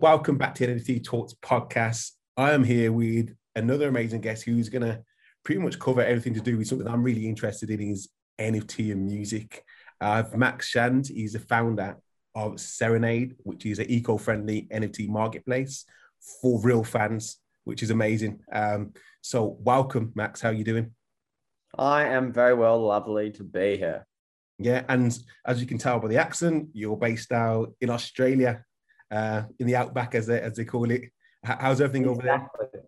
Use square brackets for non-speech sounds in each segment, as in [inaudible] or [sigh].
Welcome back to the NFT Talks podcast. I am here with another amazing guest who's going to pretty much cover everything to do with something I'm really interested in is NFT and music. I have Max Shand. He's the founder of Serenade, which is an eco-friendly NFT marketplace for real fans, which is amazing. Um, so, welcome, Max. How are you doing? I am very well. Lovely to be here. Yeah, and as you can tell by the accent, you're based out in Australia uh, in the outback, as they, as they call it. How's everything exactly. over there?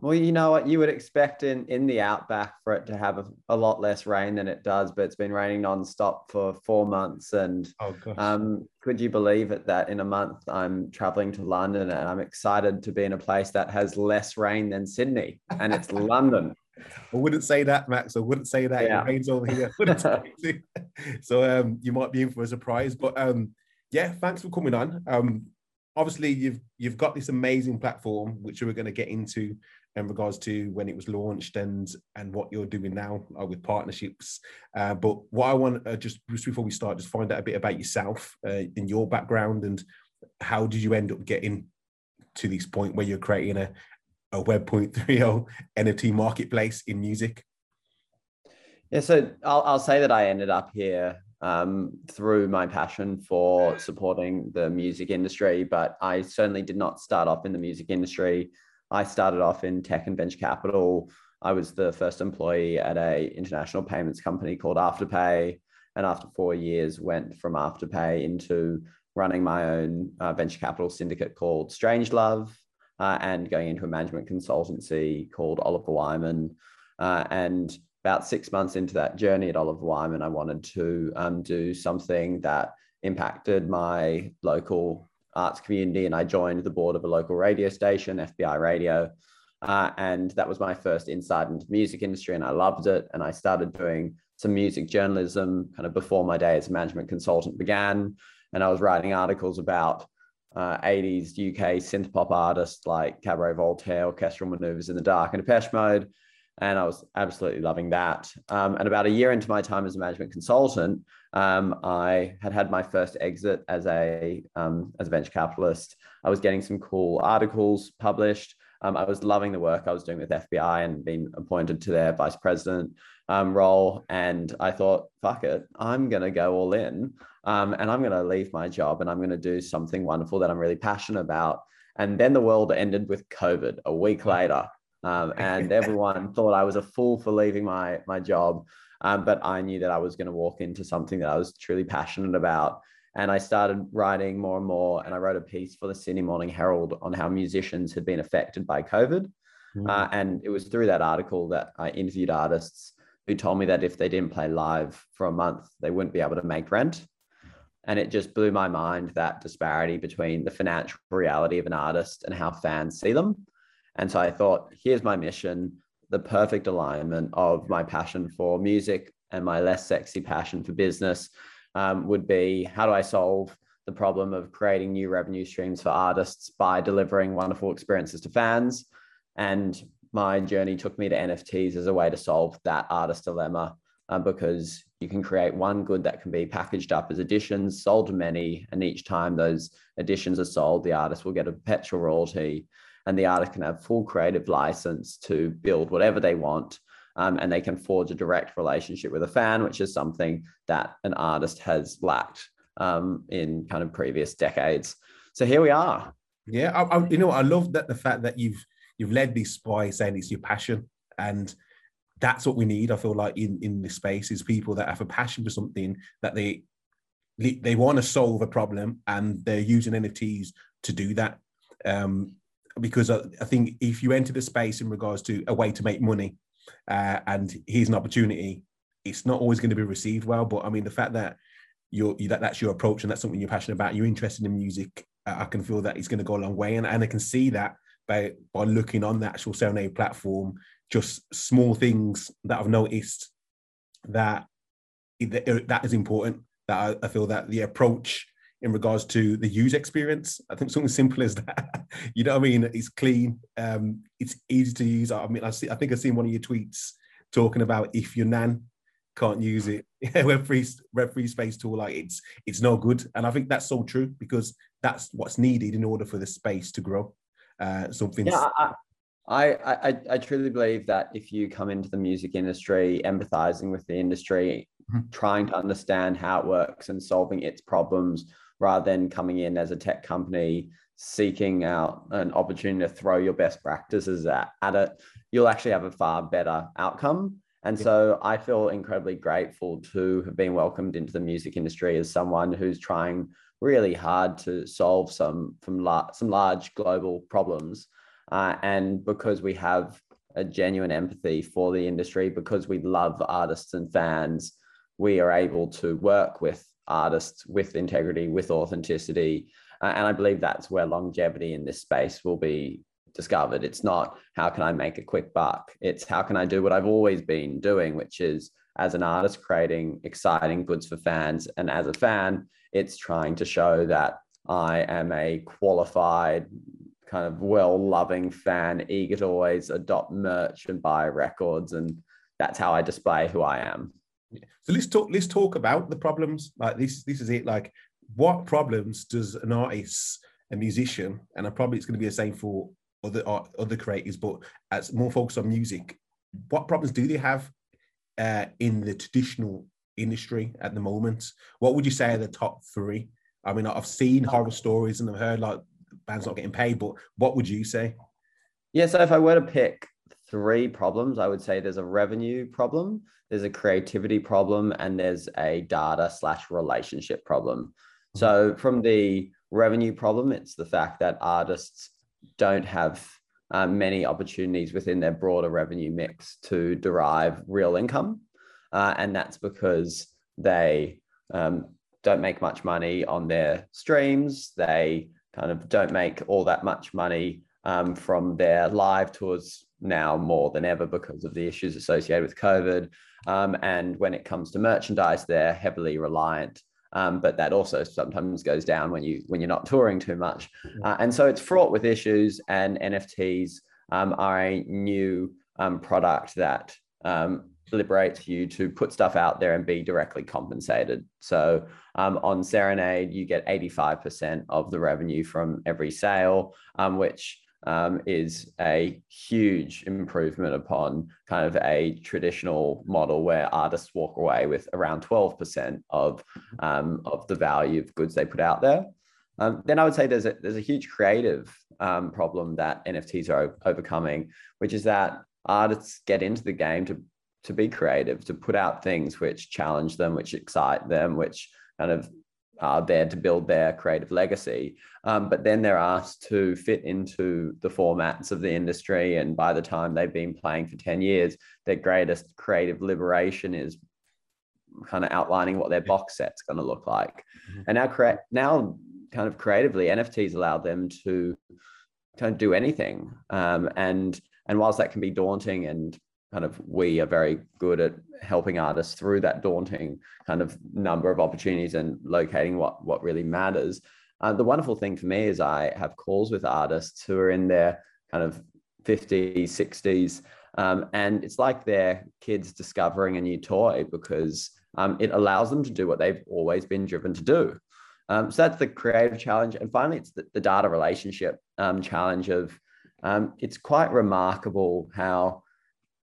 Well, you know what you would expect in in the outback for it to have a, a lot less rain than it does, but it's been raining nonstop for four months. And oh, um, could you believe it that in a month I'm traveling to London and I'm excited to be in a place that has less rain than Sydney, and it's [laughs] London. I wouldn't say that, Max. I wouldn't say that. Yeah. It rains over here. [laughs] so um, you might be in for a surprise, but um, yeah, thanks for coming on. Um, obviously you've you've got this amazing platform which we're going to get into in regards to when it was launched and and what you're doing now uh, with partnerships. Uh, but what i want uh, just just before we start just find out a bit about yourself uh, in your background and how did you end up getting to this point where you're creating a, a web 3.0 [laughs] nft marketplace in music? Yeah so I'll, I'll say that i ended up here um, through my passion for supporting the music industry. But I certainly did not start off in the music industry. I started off in tech and venture capital. I was the first employee at a international payments company called Afterpay, and after four years, went from Afterpay into running my own uh, venture capital syndicate called Strangelove, uh, and going into a management consultancy called Oliver Wyman. Uh, and about six months into that journey at Oliver Wyman, I wanted to um, do something that impacted my local arts community. And I joined the board of a local radio station, FBI Radio. Uh, and that was my first insight into the music industry. And I loved it. And I started doing some music journalism kind of before my day as a management consultant began. And I was writing articles about uh, 80s UK synth pop artists like Cabaret Voltaire, Orchestral Maneuvers in the Dark, and Depeche Mode and I was absolutely loving that. Um, and about a year into my time as a management consultant, um, I had had my first exit as a um, as a venture capitalist. I was getting some cool articles published. Um, I was loving the work I was doing with FBI and being appointed to their vice president um, role. And I thought, fuck it, I'm gonna go all in, um, and I'm gonna leave my job and I'm gonna do something wonderful that I'm really passionate about. And then the world ended with COVID a week later. Um, [laughs] and everyone thought I was a fool for leaving my my job. Um, but I knew that I was going to walk into something that I was truly passionate about. And I started writing more and more. And I wrote a piece for the Sydney Morning Herald on how musicians had been affected by COVID. Mm. Uh, and it was through that article that I interviewed artists who told me that if they didn't play live for a month, they wouldn't be able to make rent. And it just blew my mind that disparity between the financial reality of an artist and how fans see them. And so I thought, here's my mission, the perfect alignment of my passion for music and my less sexy passion for business um, would be how do I solve the problem of creating new revenue streams for artists by delivering wonderful experiences to fans? And my journey took me to NFTs as a way to solve that artist dilemma uh, because you can create one good that can be packaged up as editions, sold to many, and each time those editions are sold, the artist will get a perpetual royalty and the artist can have full creative license to build whatever they want. Um, and they can forge a direct relationship with a fan, which is something that an artist has lacked um, in kind of previous decades. So here we are. Yeah, I, I, you know, I love that the fact that you've you've led this by saying it's your passion, and that's what we need. I feel like in in this space is people that have a passion for something that they they want to solve a problem, and they're using NFTs to do that. Um, because I, I, think if you enter the space in regards to a way to make money uh, and here's an opportunity, it's not always going to be received well. But I mean, the fact that you're that that's your approach and that's something you're passionate about, you're interested in music, uh, I can feel that it's going to go a long way, and, and I can see that by by looking on the actual Serenade platform, just small things that I've noticed that that is important. That I, I feel that the approach in regards to the user experience. I think something simple as that. [laughs] you know what I mean? It's clean. Um, it's easy to use. I mean, I see. I think I've seen one of your tweets talking about if your nan can't use it, [laughs] web free web free space tool, like it's it's no good. And I think that's so true because that's what's needed in order for the space to grow. Uh, something. Yeah, I, I, I, I truly believe that if you come into the music industry, empathizing with the industry, mm-hmm. trying to understand how it works and solving its problems, rather than coming in as a tech company seeking out an opportunity to throw your best practices at, at it, you'll actually have a far better outcome. And yeah. so I feel incredibly grateful to have been welcomed into the music industry as someone who's trying really hard to solve some from la- some large global problems. Uh, and because we have a genuine empathy for the industry, because we love artists and fans, we are able to work with artists with integrity, with authenticity. Uh, and I believe that's where longevity in this space will be discovered. It's not how can I make a quick buck? It's how can I do what I've always been doing, which is as an artist creating exciting goods for fans. And as a fan, it's trying to show that I am a qualified, kind of well loving fan, eager to always adopt merch and buy records. And that's how I display who I am. So let's talk. Let's talk about the problems. Like this. This is it. Like, what problems does an artist, a musician, and I probably it's going to be the same for other art, other creators, but as more focused on music, what problems do they have uh, in the traditional industry at the moment? What would you say are the top three? I mean, I've seen horror stories and I've heard like bands not getting paid, but what would you say? Yeah, so if I were to pick three problems, I would say there's a revenue problem, there's a creativity problem, and there's a data slash relationship problem. Mm-hmm. So from the revenue problem, it's the fact that artists don't have um, many opportunities within their broader revenue mix to derive real income. Uh, and that's because they um, don't make much money on their streams. They kind of don't make all that much money um, from their live tours now more than ever because of the issues associated with COVID. Um, and when it comes to merchandise, they're heavily reliant um, but that also sometimes goes down when you when you're not touring too much, uh, and so it's fraught with issues. And NFTs um, are a new um, product that um, liberates you to put stuff out there and be directly compensated. So um, on Serenade, you get 85% of the revenue from every sale, um, which um, is a huge improvement upon kind of a traditional model where artists walk away with around 12% of, um, of the value of goods they put out there. Um, then I would say there's a, there's a huge creative um, problem that NFTs are overcoming, which is that artists get into the game to, to be creative, to put out things which challenge them, which excite them, which kind of are there to build their creative legacy. Um, but then they're asked to fit into the formats of the industry. And by the time they've been playing for 10 years, their greatest creative liberation is kind of outlining what their box set's going to look like. Mm-hmm. And now, cre- now, kind of creatively, NFTs allow them to kind of do anything. Um, and and whilst that can be daunting and kind of we are very good at helping artists through that daunting kind of number of opportunities and locating what what really matters. Uh, the wonderful thing for me is I have calls with artists who are in their kind of 50s, 60s, um, and it's like their kids discovering a new toy because um, it allows them to do what they've always been driven to do. Um, so that's the creative challenge. And finally, it's the, the data relationship um, challenge of um, it's quite remarkable how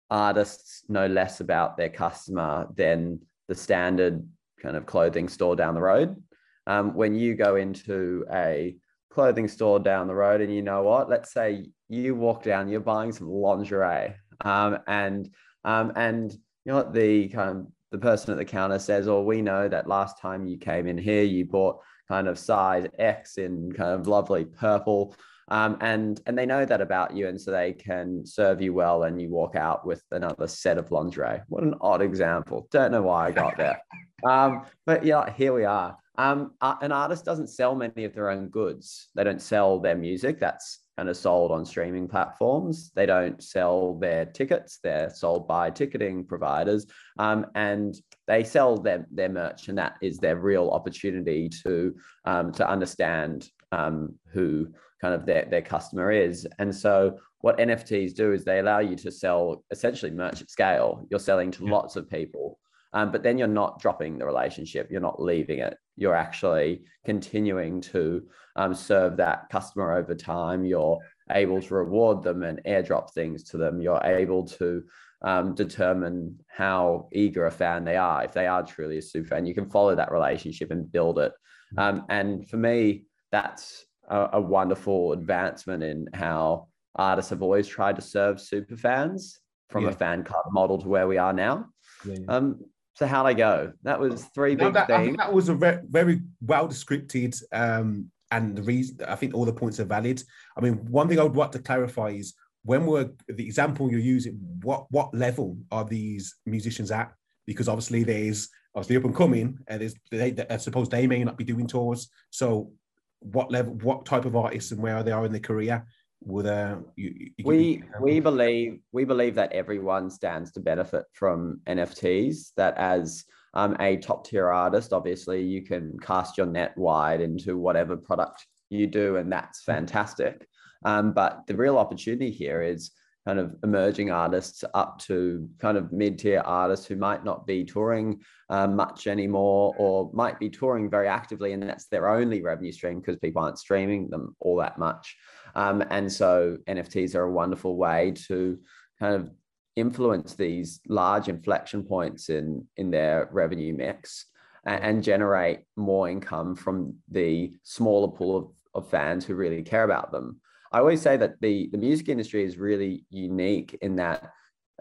artists know less about their customer than the standard kind of clothing store down the road. Um, when you go into a clothing store down the road and you know what, let's say you walk down, you're buying some lingerie, um, and um, and you know what the kind of the person at the counter says, "Oh, we know that last time you came in here, you bought kind of size X in kind of lovely purple." Um, and and they know that about you, and so they can serve you well, and you walk out with another set of lingerie. What an odd example. Don't know why I got there, [laughs] um, but yeah, here we are. Um, an artist doesn't sell many of their own goods. They don't sell their music. That's kind of sold on streaming platforms. They don't sell their tickets. They're sold by ticketing providers, um, and they sell their their merch, and that is their real opportunity to um, to understand um, who kind of their, their customer is. And so what NFTs do is they allow you to sell essentially merch at scale. You're selling to yeah. lots of people, um, but then you're not dropping the relationship. You're not leaving it. you're actually continuing to um, serve that customer over time. You're able to reward them and airdrop things to them. You're able to um, determine how eager a fan they are. If they are truly a super fan, you can follow that relationship and build it. Mm-hmm. Um, and for me, that's a, a, wonderful advancement in how artists have always tried to serve super fans from yeah. a fan club model to where we are now. Yeah. Um, so how'd I go? That was three big that, things. I think that was a re- very well descripted um, and the reason I think all the points are valid. I mean, one thing I would like to clarify is when we're the example you're using, what what level are these musicians at? Because obviously there's obviously up and coming, and there's they, I suppose they may not be doing tours. So what level, what type of artists, and where they are in their career? Would uh, you, you we we believe we believe that everyone stands to benefit from NFTs. That as um, a top tier artist, obviously you can cast your net wide into whatever product you do, and that's fantastic. Um, but the real opportunity here is kind of emerging artists up to kind of mid-tier artists who might not be touring uh, much anymore or might be touring very actively and that's their only revenue stream because people aren't streaming them all that much. Um, and so nfts are a wonderful way to kind of influence these large inflection points in in their revenue mix and, and generate more income from the smaller pool of, of fans who really care about them I always say that the, the music industry is really unique in that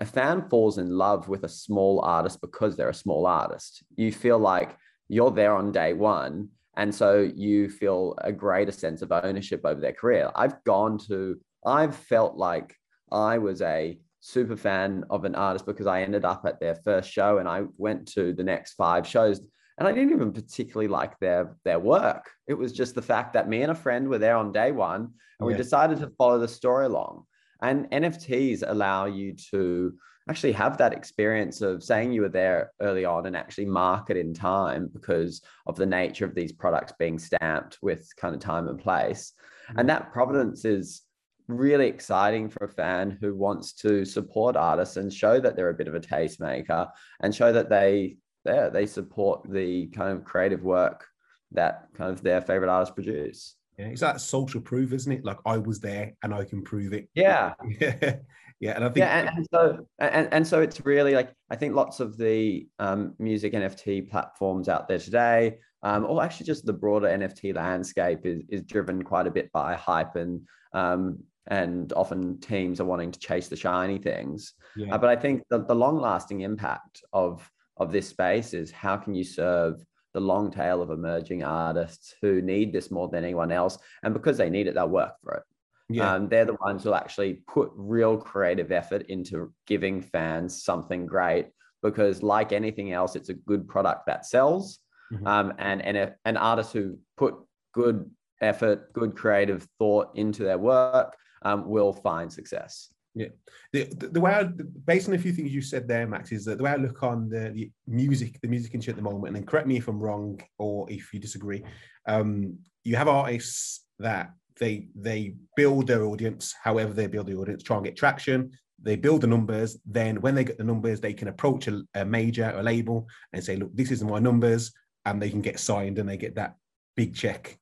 a fan falls in love with a small artist because they're a small artist. You feel like you're there on day one. And so you feel a greater sense of ownership over their career. I've gone to, I've felt like I was a super fan of an artist because I ended up at their first show and I went to the next five shows and I didn't even particularly like their their work. It was just the fact that me and a friend were there on day one, and yeah. we decided to follow the story along. And NFTs allow you to actually have that experience of saying you were there early on and actually mark it in time because of the nature of these products being stamped with kind of time and place. Mm-hmm. And that providence is really exciting for a fan who wants to support artists and show that they're a bit of a tastemaker and show that they there. They support the kind of creative work that kind of their favorite artists produce. Yeah, it's that social proof, isn't it? Like I was there and I can prove it. Yeah. [laughs] yeah. And I think Yeah, and, and, so and, and so it's really like I think lots of the um, music NFT platforms out there today, um, or actually just the broader NFT landscape is, is driven quite a bit by hype and um, and often teams are wanting to chase the shiny things. Yeah. Uh, but I think the, the long lasting impact of of this space is how can you serve the long tail of emerging artists who need this more than anyone else and because they need it they'll work for it yeah. Um, they're the ones who'll actually put real creative effort into giving fans something great because like anything else it's a good product that sells mm-hmm. um, and and an artist who put good effort good creative thought into their work um, will find success yeah, the, the, the way I, based on a few things you said there, Max, is that the way I look on the, the music, the music industry at the moment, and correct me if I'm wrong or if you disagree. Um, you have artists that they they build their audience, however they build the audience, try and get traction. They build the numbers. Then when they get the numbers, they can approach a, a major, a label, and say, "Look, this is my numbers," and they can get signed and they get that big check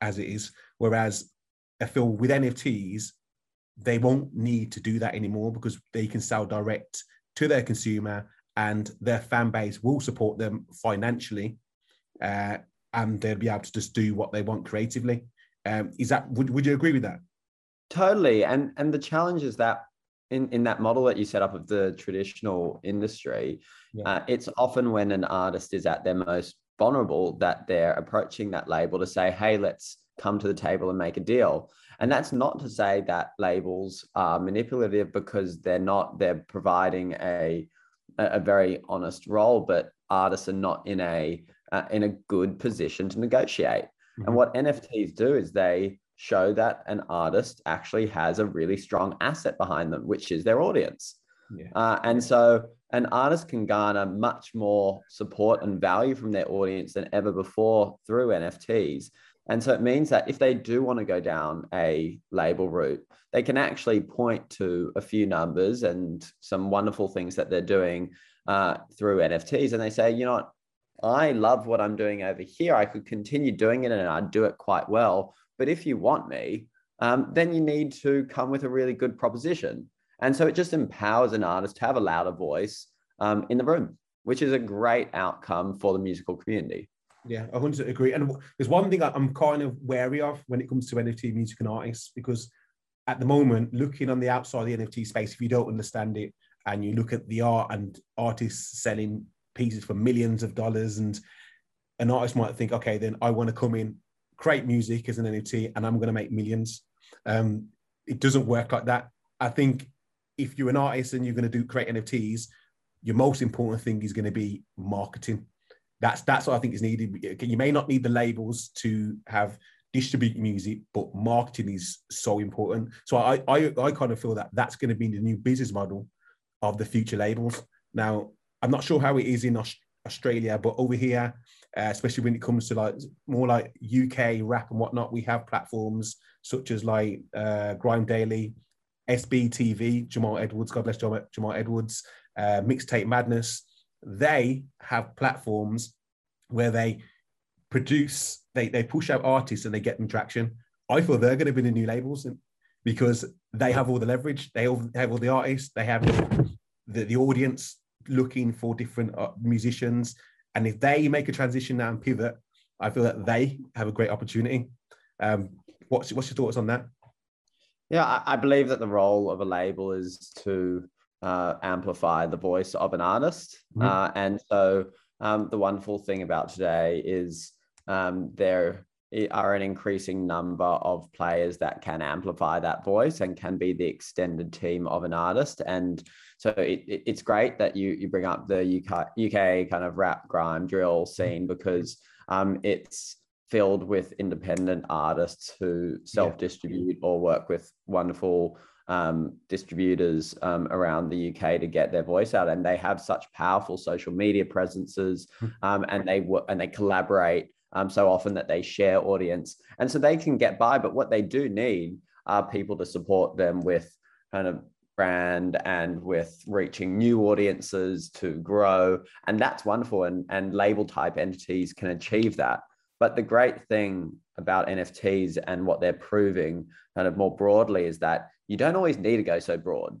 as it is. Whereas I feel with NFTs, they won't need to do that anymore because they can sell direct to their consumer and their fan base will support them financially uh, and they'll be able to just do what they want creatively. Um, is that would, would you agree with that? Totally. And and the challenge is that in, in that model that you set up of the traditional industry yeah. uh, it's often when an artist is at their most vulnerable that they're approaching that label to say hey let's come to the table and make a deal and that's not to say that labels are manipulative because they're not, they're providing a, a very honest role, but artists are not in a, uh, in a good position to negotiate. Mm-hmm. And what NFTs do is they show that an artist actually has a really strong asset behind them, which is their audience. Yeah. Uh, and so an artist can garner much more support and value from their audience than ever before through NFTs. And so it means that if they do want to go down a label route, they can actually point to a few numbers and some wonderful things that they're doing uh, through NFTs. And they say, you know what, I love what I'm doing over here. I could continue doing it and I'd do it quite well. But if you want me, um, then you need to come with a really good proposition. And so it just empowers an artist to have a louder voice um, in the room, which is a great outcome for the musical community. Yeah, I 100 agree. And there's one thing I'm kind of wary of when it comes to NFT music and artists, because at the moment, looking on the outside of the NFT space, if you don't understand it and you look at the art and artists selling pieces for millions of dollars, and an artist might think, okay, then I want to come in, create music as an NFT, and I'm going to make millions. Um, it doesn't work like that. I think if you're an artist and you're going to do create NFTs, your most important thing is going to be marketing. That's that's what I think is needed. You may not need the labels to have distribute music, but marketing is so important. So I I, I kind of feel that that's going to be the new business model of the future labels. Now I'm not sure how it is in Australia, but over here, uh, especially when it comes to like more like UK rap and whatnot, we have platforms such as like uh, Grime Daily, SBTV, Jamal Edwards, God bless Jamal, Edwards, uh, Mixtape Madness. They have platforms where they produce, they, they push out artists and they get them traction. I feel they're going to be the new labels because they have all the leverage, they all have all the artists, they have the, the audience looking for different uh, musicians. And if they make a transition now and pivot, I feel that they have a great opportunity. Um, what's, what's your thoughts on that? Yeah, I, I believe that the role of a label is to uh, amplify the voice of an artist. Mm-hmm. Uh, and so um, the wonderful thing about today is um, there are an increasing number of players that can amplify that voice and can be the extended team of an artist. And so it, it, it's great that you you bring up the UK, UK kind of rap grime drill scene because um, it's filled with independent artists who self-distribute yeah. or work with wonderful um, distributors um, around the UK to get their voice out, and they have such powerful social media presences, hmm. um, and they work and they collaborate um, so often that they share audience, and so they can get by. But what they do need are people to support them with kind of brand and with reaching new audiences to grow, and that's wonderful. And and label type entities can achieve that. But the great thing about NFTs and what they're proving kind of more broadly is that you don't always need to go so broad.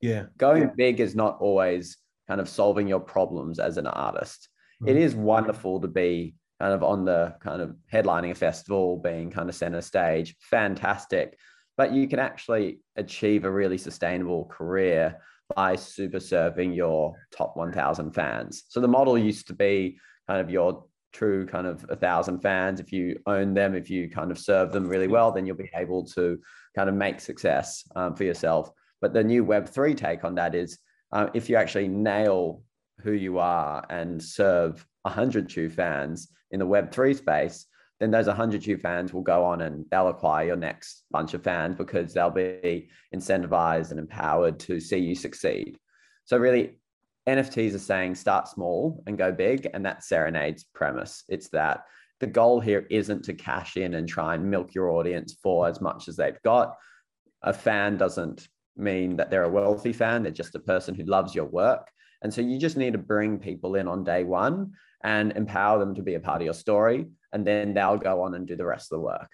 Yeah. Going yeah. big is not always kind of solving your problems as an artist. Mm-hmm. It is wonderful to be kind of on the kind of headlining a festival, being kind of center stage, fantastic. But you can actually achieve a really sustainable career by super serving your top 1000 fans. So the model used to be kind of your true kind of a thousand fans if you own them if you kind of serve them really well then you'll be able to kind of make success um, for yourself but the new web3 take on that is uh, if you actually nail who you are and serve 100 true fans in the web3 space then those 100 true fans will go on and they'll acquire your next bunch of fans because they'll be incentivized and empowered to see you succeed so really NFTs are saying start small and go big. And that's Serenade's premise. It's that the goal here isn't to cash in and try and milk your audience for as much as they've got. A fan doesn't mean that they're a wealthy fan, they're just a person who loves your work. And so you just need to bring people in on day one and empower them to be a part of your story. And then they'll go on and do the rest of the work.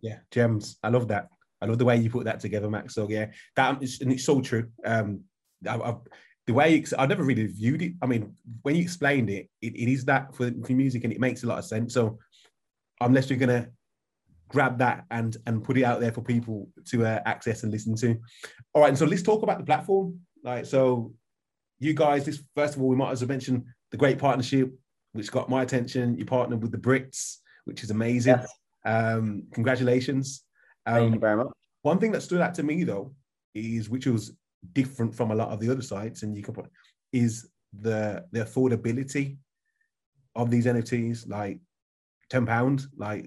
Yeah, gems. I love that. I love the way you put that together, Max. So yeah, that is, and it's so true. Um, I, I've, the way you, I never really viewed it. I mean, when you explained it, it, it is that for, for music and it makes a lot of sense. So unless you're gonna grab that and and put it out there for people to uh, access and listen to. All right, and so let's talk about the platform. Like, so you guys, this first of all, we might as well mention the great partnership, which got my attention. You partnered with the Brits, which is amazing. Yes. Um, congratulations. Um, Thank you very much. One thing that stood out to me though is which was different from a lot of the other sites, and you can put is the the affordability of these NFTs. Like ten pound, like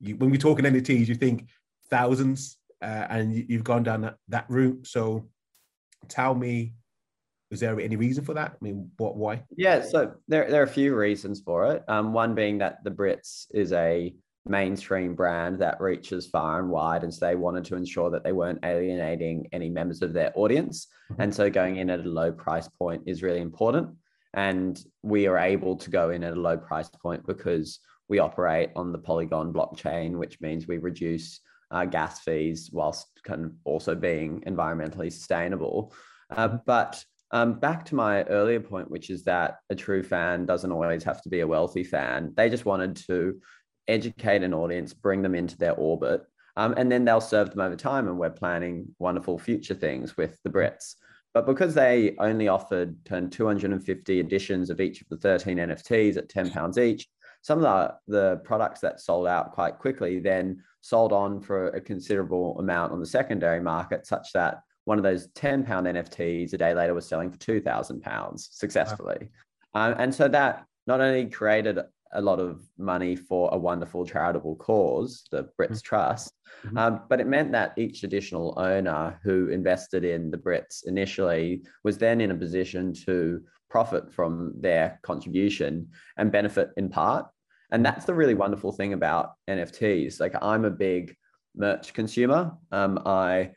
you, when we talk in NFTs, you think thousands, uh, and you, have gone down that, that route. So, tell me, is there any reason for that? I mean, what, why? Yeah, so there, there are a few reasons for it. Um, one being that the Brits is a mainstream brand that reaches far and wide. And so they wanted to ensure that they weren't alienating any members of their audience. Mm-hmm. And so going in at a low price point is really important. And we are able to go in at a low price point because we operate on the Polygon blockchain, which means we reduce uh, gas fees whilst kind of also being environmentally sustainable. Uh, but um, back to my earlier point, which is that a true fan doesn't always have to be a wealthy fan. They just wanted to educate an audience, bring them into their orbit, um, and then they'll serve them over time. And we're planning wonderful future things with the Brits. But because they only offered 250 editions of each of the 13 NFTs at 10 pounds each, some of the, the products that sold out quite quickly then sold on for a considerable amount on the secondary market, such that one of those 10 pound NFTs a day later was selling for 2,000 pounds successfully. Wow. Um, and so that not only created a lot of money for a wonderful charitable cause, the Brits mm-hmm. Trust, mm-hmm. um, but it meant that each additional owner who invested in the Brits initially was then in a position to profit from their contribution and benefit in part. And that's the really wonderful thing about NFTs. Like I'm a big merch consumer. Um, I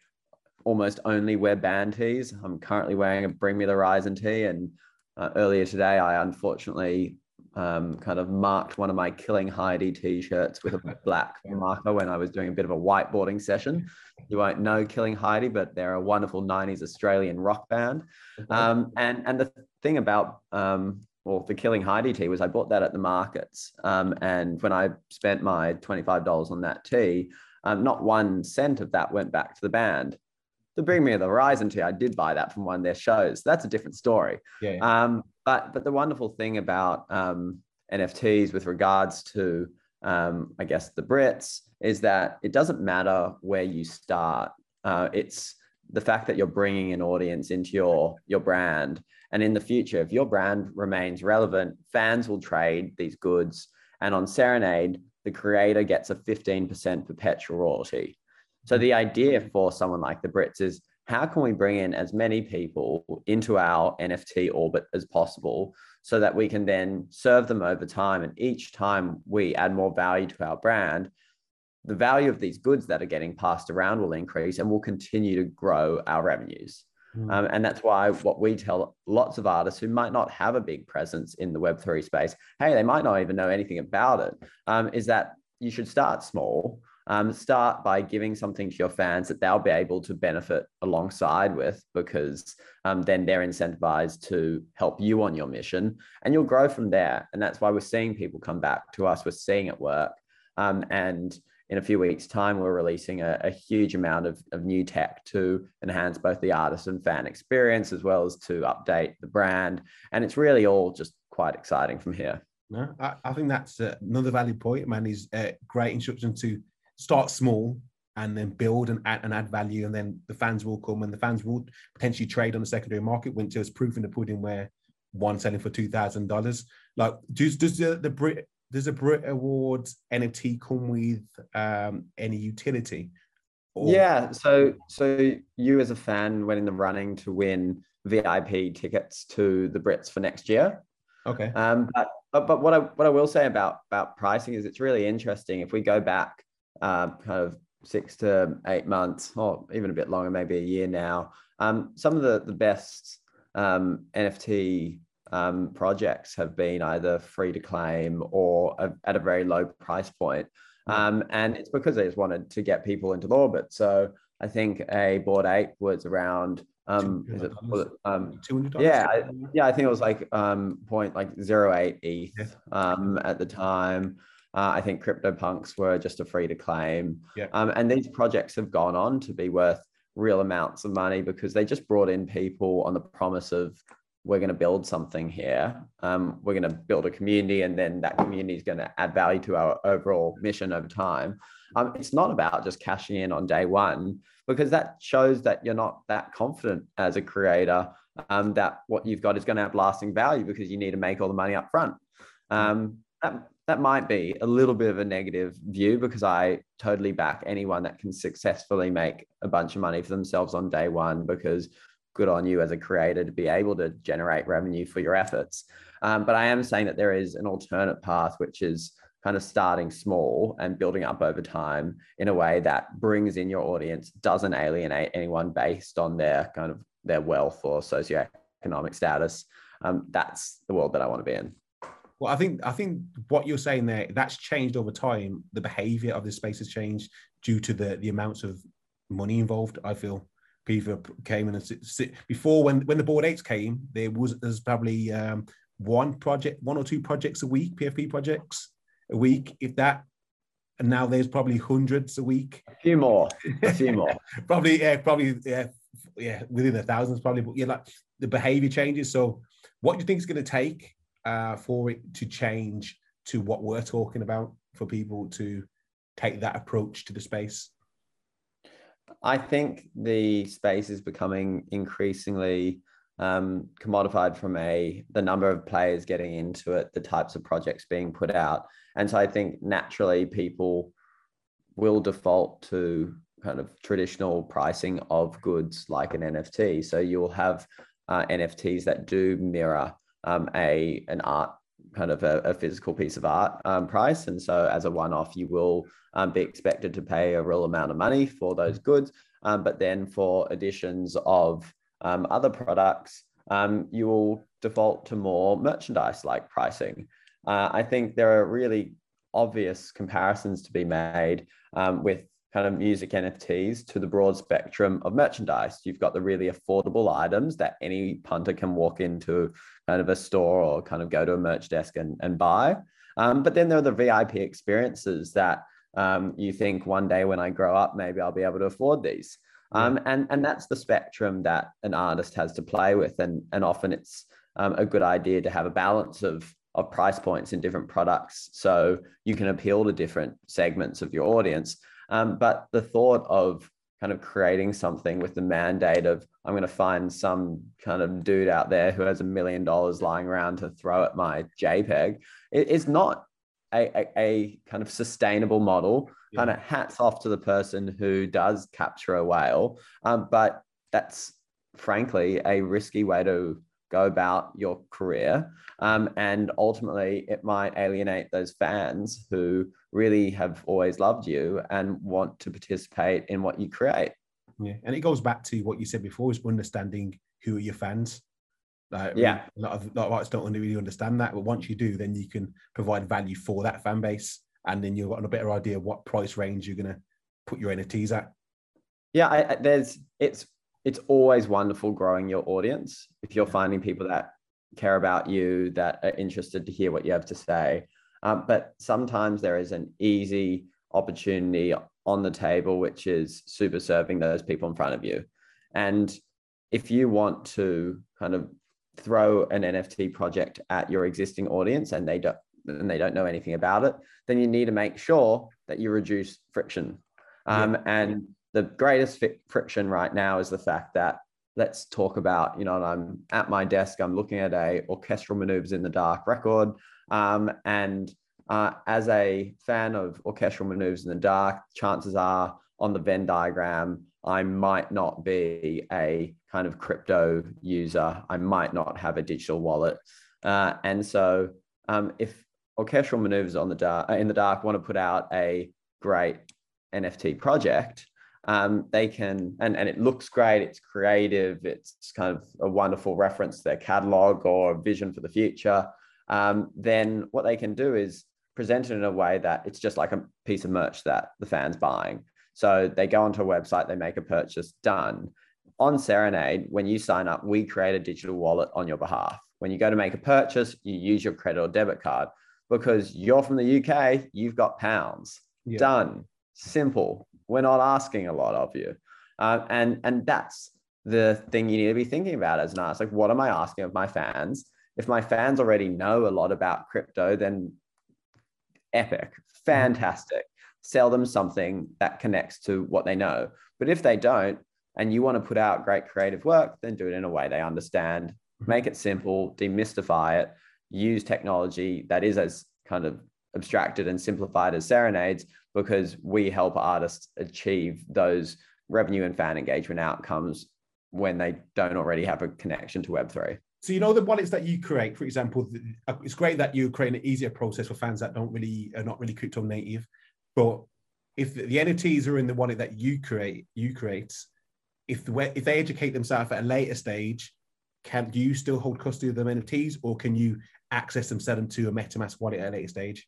almost only wear band tees. I'm currently wearing a Bring Me the Horizon tee, and uh, earlier today I unfortunately um, kind of marked one of my Killing Heidi t-shirts with a [laughs] black marker when I was doing a bit of a whiteboarding session. You won't know Killing Heidi, but they're a wonderful '90s Australian rock band. Um, and and the thing about um, well, the Killing Heidi tee was I bought that at the markets, um, and when I spent my twenty-five dollars on that tee, um, not one cent of that went back to the band the Bring Me the Horizon tee, I did buy that from one of their shows. That's a different story. Yeah. Um, but but the wonderful thing about um, NFTs with regards to um, I guess the Brits is that it doesn't matter where you start. Uh, it's the fact that you're bringing an audience into your your brand, and in the future, if your brand remains relevant, fans will trade these goods. And on Serenade, the creator gets a 15% perpetual royalty. So the idea for someone like the Brits is how can we bring in as many people into our NFT orbit as possible so that we can then serve them over time? And each time we add more value to our brand, the value of these goods that are getting passed around will increase and we'll continue to grow our revenues. Mm. Um, and that's why what we tell lots of artists who might not have a big presence in the Web3 space, hey, they might not even know anything about it, um, is that you should start small um, start by giving something to your fans that they'll be able to benefit alongside with because um, then they're incentivized to help you on your mission and you'll grow from there. And that's why we're seeing people come back to us we're seeing it work. Um, and in a few weeks time we're releasing a, a, huge amount of, of new tech to enhance both the artist and fan experience as well as to update the brand. And it's really all just quite exciting from here. No, I, I think that's uh, another valid point, man. Is a great instruction to start small and then build and add, and add value, and then the fans will come and the fans will potentially trade on the secondary market. Winter is proof in the pudding where one selling for two thousand dollars. Like, does does the, the Brit does the Brit Awards NFT come with um, any utility? Or- yeah, so so you as a fan went in the running to win VIP tickets to the Brits for next year. Okay. Um, but but, but what I what I will say about about pricing is it's really interesting. If we go back uh, kind of six to eight months, or even a bit longer, maybe a year now. Um, some of the, the best um, NFT um, projects have been either free to claim or a, at a very low price point. Um, and it's because they just wanted to get people into the orbit. So I think a Bored Ape was around um is it, um yeah I, yeah i think it was like um point like zero eight eth um at the time uh, I think CryptoPunks were just a free to claim. Yeah. Um, and these projects have gone on to be worth real amounts of money because they just brought in people on the promise of we're going to build something here. Um, we're going to build a community, and then that community is going to add value to our overall mission over time. Um, it's not about just cashing in on day one because that shows that you're not that confident as a creator um, that what you've got is going to have lasting value because you need to make all the money up front. Um, that, that might be a little bit of a negative view because I totally back anyone that can successfully make a bunch of money for themselves on day one because good on you as a creator to be able to generate revenue for your efforts. Um, but I am saying that there is an alternate path, which is kind of starting small and building up over time in a way that brings in your audience, doesn't alienate anyone based on their kind of their wealth or socioeconomic status. um, that's the world that I want to be in. Well, I think I think what you're saying there that's changed over time. The behavior of this space has changed due to the the amounts of money involved. I feel people came in and before when when the board eights came, there was there's probably um, one project, one or two projects a week, PFP projects a week, if that. And now there's probably hundreds a week. A few more, a few more. [laughs] probably, yeah, probably, yeah, yeah, within the thousands, probably. But yeah, like the behavior changes. So, what do you think is going to take uh, for it to change to what we're talking about for people to take that approach to the space? I think the space is becoming increasingly um, commodified from a the number of players getting into it, the types of projects being put out, and so I think naturally people will default to kind of traditional pricing of goods like an NFT. So you'll have uh, NFTs that do mirror um, a an art kind of a, a physical piece of art um, price, and so as a one-off, you will um, be expected to pay a real amount of money for those goods. Um, but then for editions of um, other products, um, you will default to more merchandise-like pricing. Uh, I think there are really obvious comparisons to be made with kind of music NFTs to the broad spectrum of merchandise. You've got the really affordable items that any punter can walk into kind of a store or kind of go to a merch desk and, and buy. Um, but then there are the VIP experiences that um, you think one day when I grow up, maybe I'll be able to afford these. Um, and, and that's the spectrum that an artist has to play with. And, and often it's um, a good idea to have a balance of, of price points in different products so you can appeal to different segments of your audience. Um, but the thought of kind of creating something with the mandate of I'm going to find some kind of dude out there who has a million dollars lying around to throw at my JPEG it is not a, a, a, kind of sustainable model. Yeah. Kind of hats off to the person who does capture a whale, um, but that's frankly a risky way to go about your career. Um, and ultimately, it might alienate those fans who really have always loved you and want to participate in what you create. Yeah. And it goes back to what you said before is understanding who are your fans. Like, yeah. A lot, of, a lot of artists don't really understand that. But once you do, then you can provide value for that fan base. And then you've got a better idea of what price range you're going to put your NFTs at. Yeah, I, there's it's it's always wonderful growing your audience if you're finding people that care about you that are interested to hear what you have to say um, but sometimes there is an easy opportunity on the table which is super serving those people in front of you. And if you want to kind of throw an nft project at your existing audience and they don't and they don't know anything about it then you need to make sure that you reduce friction. Um, yeah. and the greatest friction right now is the fact that let's talk about you know i'm at my desk i'm looking at a orchestral maneuvers in the dark record um, and uh, as a fan of orchestral maneuvers in the dark chances are on the venn diagram i might not be a kind of crypto user. I might not have a digital wallet. Uh, and so um, if orchestral maneuvers on the dark in the dark want to put out a great nft project um, they can and, and it looks great it's creative it's kind of a wonderful reference to their catalog or vision for the future um, then what they can do is present it in a way that it's just like a piece of merch that the fans buying so they go onto a website they make a purchase done on serenade when you sign up we create a digital wallet on your behalf when you go to make a purchase you use your credit or debit card because you're from the uk you've got pounds yeah. done simple we're not asking a lot of you. Uh, and, and that's the thing you need to be thinking about as an artist. Like, what am I asking of my fans? If my fans already know a lot about crypto, then epic, mm-hmm. fantastic. Sell them something that connects to what they know. But if they don't, and you want to put out great creative work, then do it in a way they understand. Mm-hmm. Make it simple, demystify it, use technology that is as kind of abstracted and simplified as serenades, because we help artists achieve those revenue and fan engagement outcomes when they don't already have a connection to Web3. So you know the wallets that you create, for example, it's great that you create an easier process for fans that don't really are not really crypto native. But if the NFTs are in the wallet that you create, you create, if the if they educate themselves at a later stage, can do you still hold custody of them NFTs, or can you access them, sell them to a MetaMask wallet at a later stage?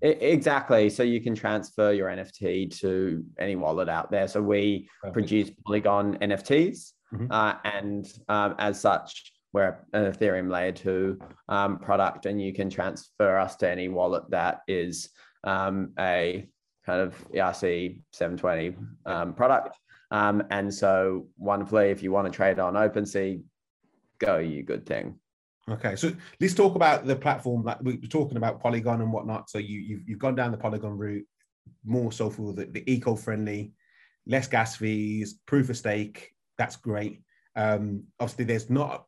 Exactly. So you can transfer your NFT to any wallet out there. So we Perfect. produce Polygon NFTs, mm-hmm. uh, and um, as such, we're an Ethereum layer two um, product, and you can transfer us to any wallet that is um, a kind of ERC 720 um, product. Um, and so, wonderfully, if you want to trade on OpenSea, go you good thing. Okay, so let's talk about the platform. Like we are talking about Polygon and whatnot. So you you've, you've gone down the Polygon route more so for the, the eco-friendly, less gas fees, proof of stake. That's great. Um, obviously, there's not.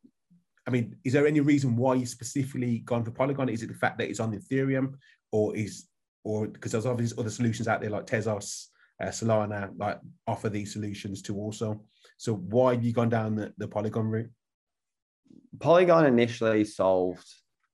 I mean, is there any reason why you specifically gone for Polygon? Is it the fact that it's on Ethereum, or is or because there's obviously other solutions out there like Tezos, uh, Solana, like offer these solutions to also. So why have you gone down the, the Polygon route? Polygon initially solved,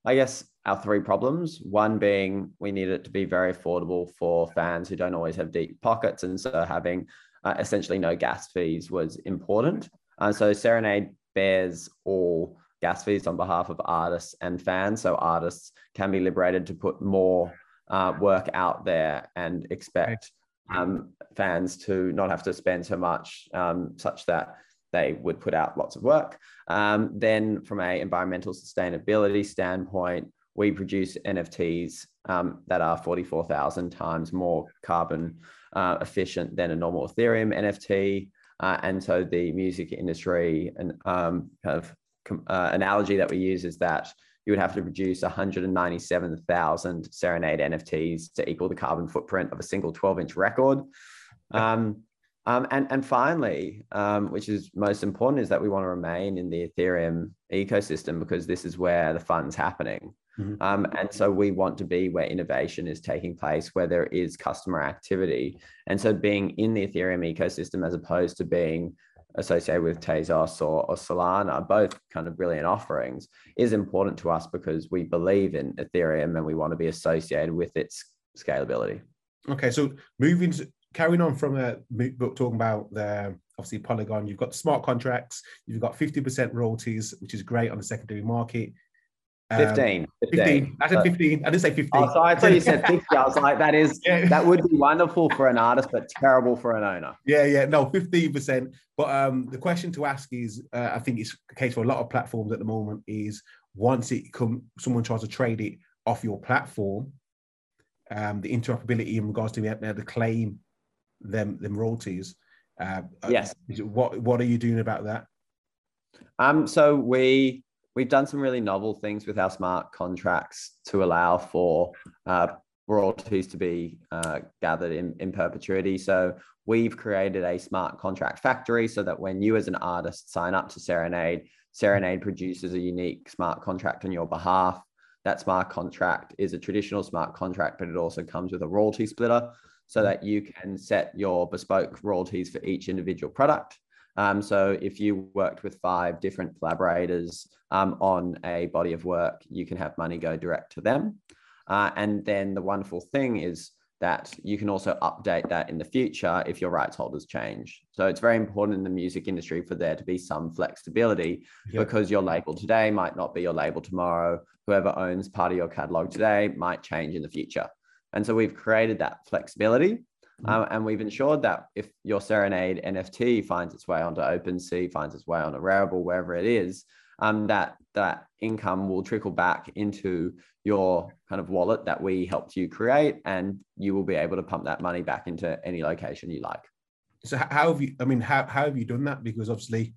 I guess, our three problems. One being we need it to be very affordable for fans who don't always have deep pockets. And so having uh, essentially no gas fees was important. Uh, so Serenade bears all gas fees on behalf of artists and fans. So artists can be liberated to put more uh, work out there and expect um, fans to not have to spend so much, um, such that they would put out lots of work. Um, then, from a environmental sustainability standpoint, we produce NFTs um, that are 44,000 times more carbon uh, efficient than a normal Ethereum NFT. Uh, and so the music industry and um, kind of uh, analogy that we use is that you would have to produce 197,000 Serenade NFTs to equal the carbon footprint of a single 12 inch record. [laughs] Um, um, and, and finally, um, which is most important, is that we want to remain in the Ethereum ecosystem because this is where the fun's happening. Mm-hmm. Um, and so we want to be where innovation is taking place, where there is customer activity. And so being in the Ethereum ecosystem as opposed to being associated with Tezos or, or Solana, both kind of brilliant offerings, is important to us because we believe in Ethereum and we want to be associated with its scalability. Okay, so moving to, carrying on from uh, a book talking about the obviously Polygon, you've got smart contracts, you've got 50% royalties, which is great on the secondary market. 15, um, 15. 15. I said 15. I didn't say 15. Oh, so I thought you said [laughs] 50. I was like, that is yeah. that would be wonderful for an artist, but terrible for an owner. Yeah, yeah. No, 15%. But um, the question to ask is, uh, I think it's the case for a lot of platforms at the moment, is once it come someone tries to trade it off your platform, um, the interoperability in regards to being able to claim them them royalties. Uh, uh yes. What what are you doing about that? Um, so we we've done some really novel things with our smart contracts to allow for uh, royalties to be uh, gathered in, in perpetuity. So we've created a smart contract factory so that when you as an artist sign up to Serenade, Serenade produces a unique smart contract on your behalf. That smart contract is a traditional smart contract, but it also comes with a royalty splitter so that you can set your bespoke royalties for each individual product. Um, so if you worked with five different collaborators um, on a body of work, you can have money go direct to them. Uh, and then the wonderful thing is that you can also update that in the future if your rights holders change. So it's very important in the music industry for there to be some flexibility yep. because your label today might not be your label tomorrow. Whoever owns part of your catalog today might change in the future. And so we've created that flexibility. Mm-hmm. Um, and we've ensured that if your Serenade NFT finds its way onto OpenSea, finds its way on a Rarible, wherever it is, um, that that income will trickle back into your kind of wallet that we helped you create, and you will be able to pump that money back into any location you like. So how have you? I mean, how, how have you done that? Because obviously,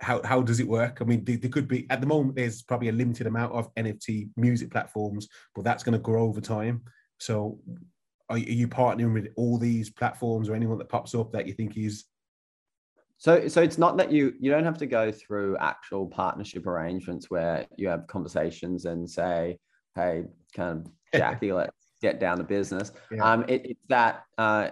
how how does it work? I mean, there, there could be at the moment there's probably a limited amount of NFT music platforms, but that's going to grow over time. So are, you partnering with all these platforms or anyone that pops up that you think is so so it's not that you you don't have to go through actual partnership arrangements where you have conversations and say hey kind of [laughs] jackie let's get down to business yeah. um it, it's that uh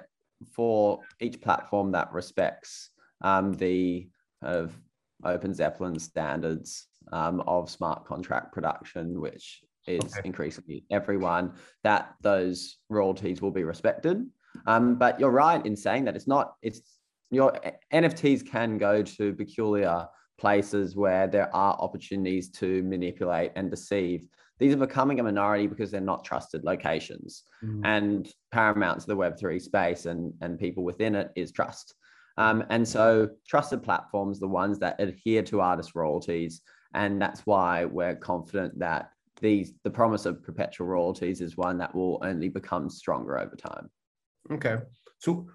for each platform that respects um the of OpenZeppelin standards um, of smart contract production which is okay. increasingly everyone that those royalties will be respected. Um, but you're right in saying that it's not. It's your NFTs can go to peculiar places where there are opportunities to manipulate and deceive. These are becoming a minority because they're not trusted locations. Mm. And paramount to the Web3 space and, and people within it is trust. Um, and so trusted platforms, the ones that adhere to artist royalties. And that's why we're confident that these the promise of perpetual royalties is one that will only become stronger over time. Okay. So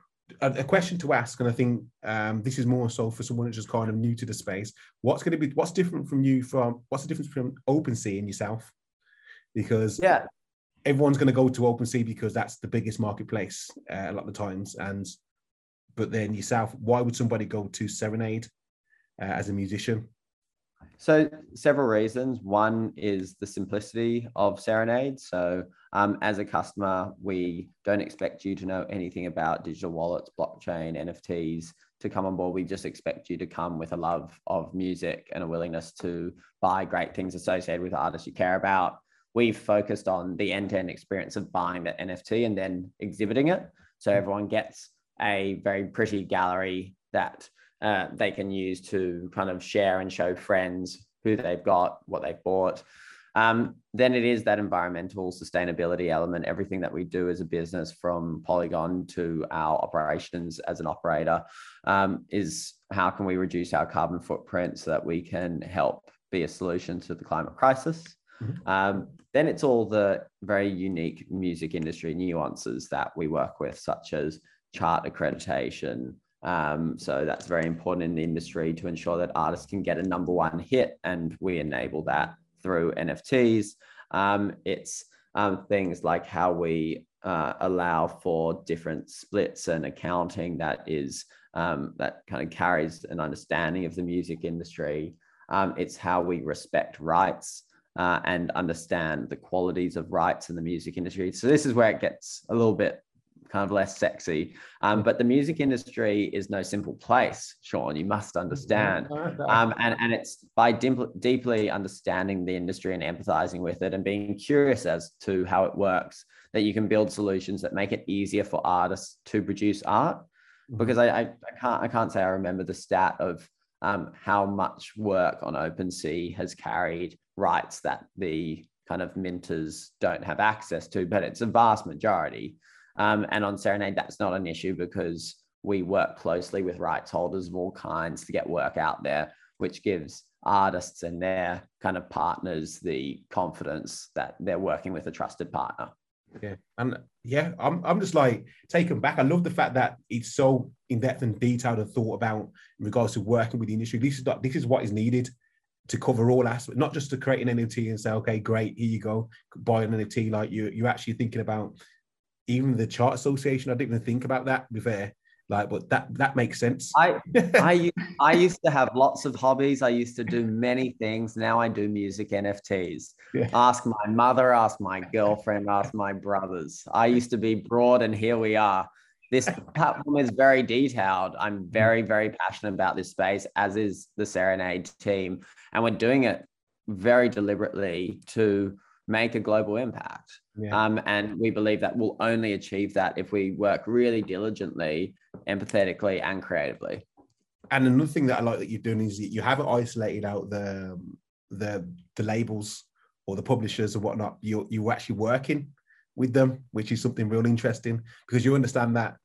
a, question to ask, and I think um, this is more so for someone that's just kind of new to the space. What's going to be what's different from you from what's the difference from OpenSea and yourself? Because yeah, everyone's going to go to OpenSea because that's the biggest marketplace uh, a lot of the times, and but then yourself, why would somebody go to Serenade uh, as a musician? So, several reasons. One is the simplicity of Serenade. So, um, as a customer, we don't expect you to know anything about digital wallets, blockchain, NFTs to come on board. We just expect you to come with a love of music and a willingness to buy great things associated with artists you care about. We've focused on the end to end experience of buying the NFT and then exhibiting it. So, everyone gets a very pretty gallery that uh, they can use to kind of share and show friends who they've got, what they've bought. Um, then it is that environmental sustainability element. Everything that we do as a business, from Polygon to our operations as an operator, um, is how can we reduce our carbon footprint so that we can help be a solution to the climate crisis. Mm-hmm. Um, then it's all the very unique music industry nuances that we work with, such as chart accreditation, um, so that's very important in the industry to ensure that artists can get a number one hit, and we enable that through NFTs. Um, it's um, things like how we uh, allow for different splits and accounting that is um, that kind of carries an understanding of the music industry. Um, it's how we respect rights. Uh, and understand the qualities of rights in the music industry. So this is where it gets a little bit kind of less sexy. Um, but the music industry is no simple place, Sean. You must understand. [laughs] Um, and, and it's by deeply understanding the industry and empathizing with it and being curious as to how it works that you can build solutions that make it easier for artists to produce art. Mm-hmm. Because I, I, I can't I can't say I remember the stat of um, how much work on OpenSea has carried rights that the kind of minters don't have access to, but it's a vast majority. Um, and on Serenade, that's not an issue because we work closely with rights holders of all kinds to get work out there, which gives artists and their kind of partners the confidence that they're working with a trusted partner. Yeah, and yeah, I'm I'm just like taken back. I love the fact that it's so in depth and detailed and thought about in regards to working with the industry. This is this is what is needed to cover all aspects, not just to create an NFT and say, okay, great, here you go, buy an NFT. Like you, you're actually thinking about even the chart association. I didn't even think about that. To be fair, like, but that that makes sense. I [laughs] I I used to have lots of hobbies. I used to do many things. Now I do music NFTs. Yeah. Ask my mother. Ask my girlfriend. Ask my brothers. I used to be broad, and here we are. This [laughs] platform is very detailed. I'm very very passionate about this space, as is the Serenade team, and we're doing it very deliberately to make a global impact. Yeah. Um, and we believe that we'll only achieve that if we work really diligently, empathetically, and creatively. And another thing that I like that you're doing is you haven't isolated out the the the labels or the publishers or whatnot. You you're actually working with them, which is something real interesting because you understand that.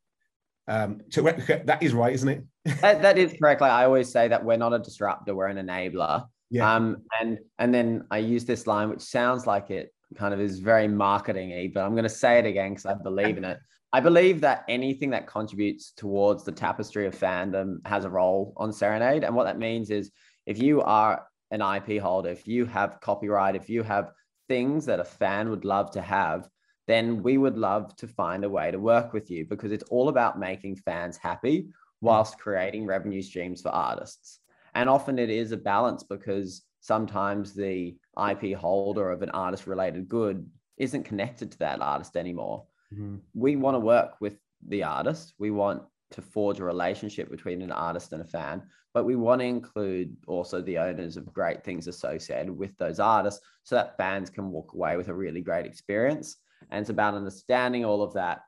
Um, so [laughs] that is right, isn't it? that, that is correct. Like I always say that we're not a disruptor, we're an enabler. Yeah. Um, and and then I use this line, which sounds like it kind of is very marketing-y, but I'm going to say it again because I believe in it. I believe that anything that contributes towards the tapestry of fandom has a role on Serenade. And what that means is if you are an IP holder, if you have copyright, if you have things that a fan would love to have, then we would love to find a way to work with you because it's all about making fans happy whilst creating revenue streams for artists. And often it is a balance because sometimes the IP holder of an artist related good isn't connected to that artist anymore. Mm-hmm. We want to work with the artist. We want to forge a relationship between an artist and a fan, but we want to include also the owners of great things associated with those artists so that fans can walk away with a really great experience. And it's about understanding all of that,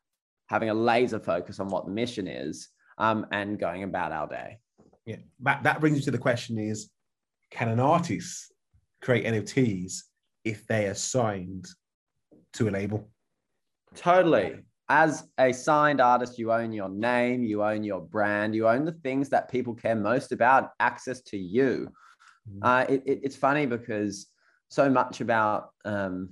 having a laser focus on what the mission is, um, and going about our day yeah that, that brings me to the question is can an artist create NFTs if they are signed to a label? Totally. As a signed artist, you own your name, you own your brand, you own the things that people care most about, access to you. Mm. Uh, it, it, it's funny because so much about um,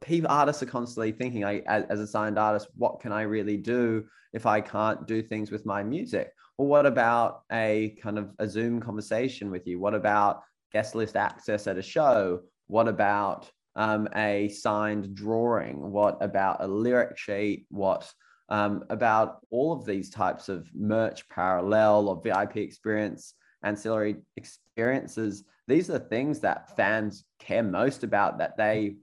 people artists are constantly thinking I, as, as, a signed artist what can i really do if i can't do things with my music? Well what about a kind of a zoom conversation with you? What about guest list access at a show? What about um, a signed drawing? What about a lyric sheet? What um, about all of these types of merch parallel or vip experience ancillary experiences? These are the things that fans care most about that they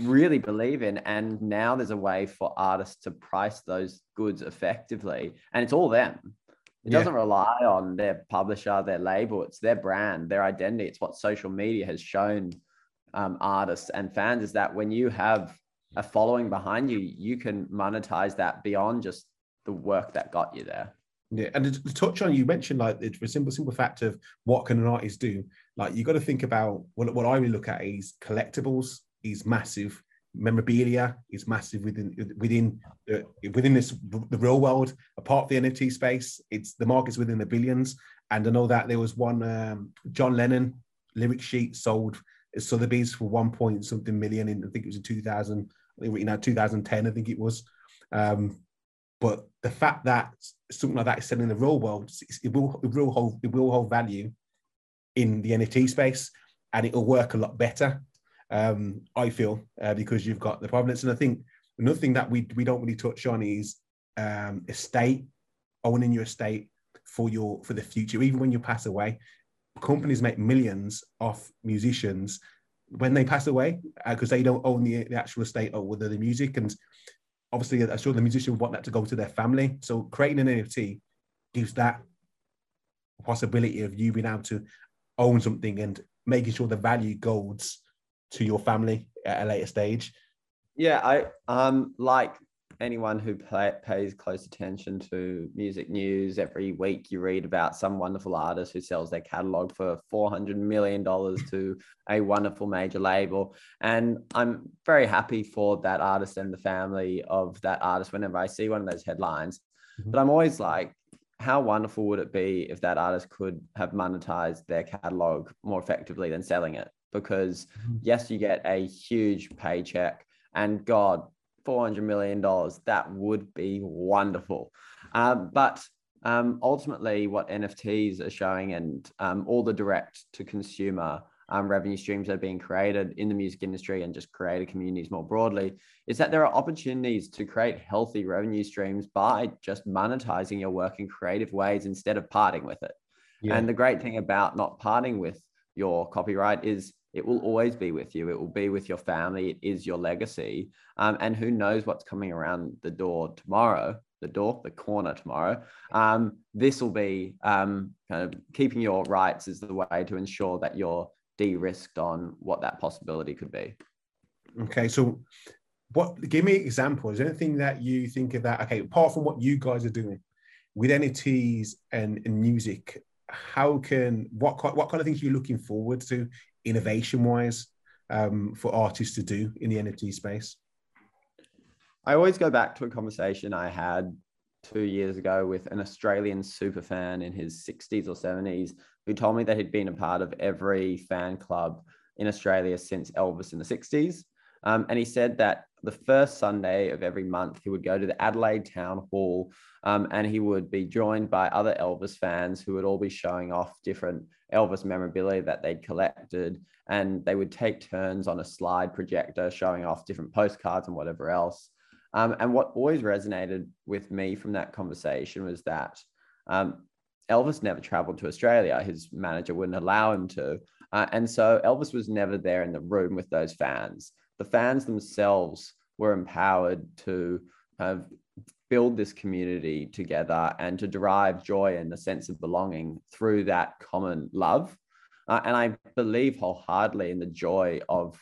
really believe in. And now there's a way for artists to price those goods effectively. And it's all them. It yeah. doesn't rely on their publisher, their label, it's their brand, their identity. It's what social media has shown um, artists and fans is that when you have a following behind you, you can monetize that beyond just the work that got you there. Yeah, and to touch on, you mentioned like the simple, simple fact of what can an artist do. Like you got to think about what, what I really look at is collectibles is massive. Memorabilia is massive within within uh, within this the real world. Apart the NFT space, it's the market's within the billions. And I know that there was one um, John Lennon lyric sheet sold at Sotheby's for one point something million in I think it was in 2000, you know 2010 I think it was. Um, but the fact that something like that is selling in the real world, it will it will hold it will hold value in the NFT space, and it will work a lot better um, I feel, uh, because you've got the provenance. And I think another thing that we, we don't really touch on is um, estate, owning your estate for your for the future, even when you pass away. Companies make millions off musicians when they pass away because uh, they don't own the, the actual estate or the, the music. And obviously, I'm sure the musician would want that to go to their family. So creating an NFT gives that possibility of you being able to own something and making sure the value goes to your family at a later stage? Yeah, I um like anyone who play, pays close attention to music news every week you read about some wonderful artist who sells their catalog for 400 million dollars to a wonderful major label and i'm very happy for that artist and the family of that artist whenever i see one of those headlines mm-hmm. but i'm always like how wonderful would it be if that artist could have monetized their catalog more effectively than selling it because mm-hmm. yes, you get a huge paycheck, and God, four hundred million dollars that would be wonderful. Um, but um, ultimately, what NFTs are showing, and um, all the direct to consumer um, revenue streams that are being created in the music industry and just creator communities more broadly, is that there are opportunities to create healthy revenue streams by just monetizing your work in creative ways instead of parting with it. Yeah. And the great thing about not parting with your copyright is it will always be with you. It will be with your family. It is your legacy. Um, and who knows what's coming around the door tomorrow, the door, the corner tomorrow. Um, this will be um, kind of keeping your rights is the way to ensure that you're de risked on what that possibility could be. Okay. So, what give me examples? Anything that you think of that? Okay, apart from what you guys are doing with NFTs and, and music, how can what what kind of things are you looking forward to innovation wise um, for artists to do in the NFT space? I always go back to a conversation I had two years ago with an Australian super fan in his 60s or 70s who told me that he'd been a part of every fan club in Australia since Elvis in the 60s. Um, and he said that the first Sunday of every month, he would go to the Adelaide Town Hall um, and he would be joined by other Elvis fans who would all be showing off different Elvis memorabilia that they'd collected. And they would take turns on a slide projector showing off different postcards and whatever else. Um, and what always resonated with me from that conversation was that um, Elvis never traveled to Australia. His manager wouldn't allow him to. Uh, and so Elvis was never there in the room with those fans. The fans themselves were empowered to kind of build this community together and to derive joy and a sense of belonging through that common love. Uh, and I believe wholeheartedly in the joy of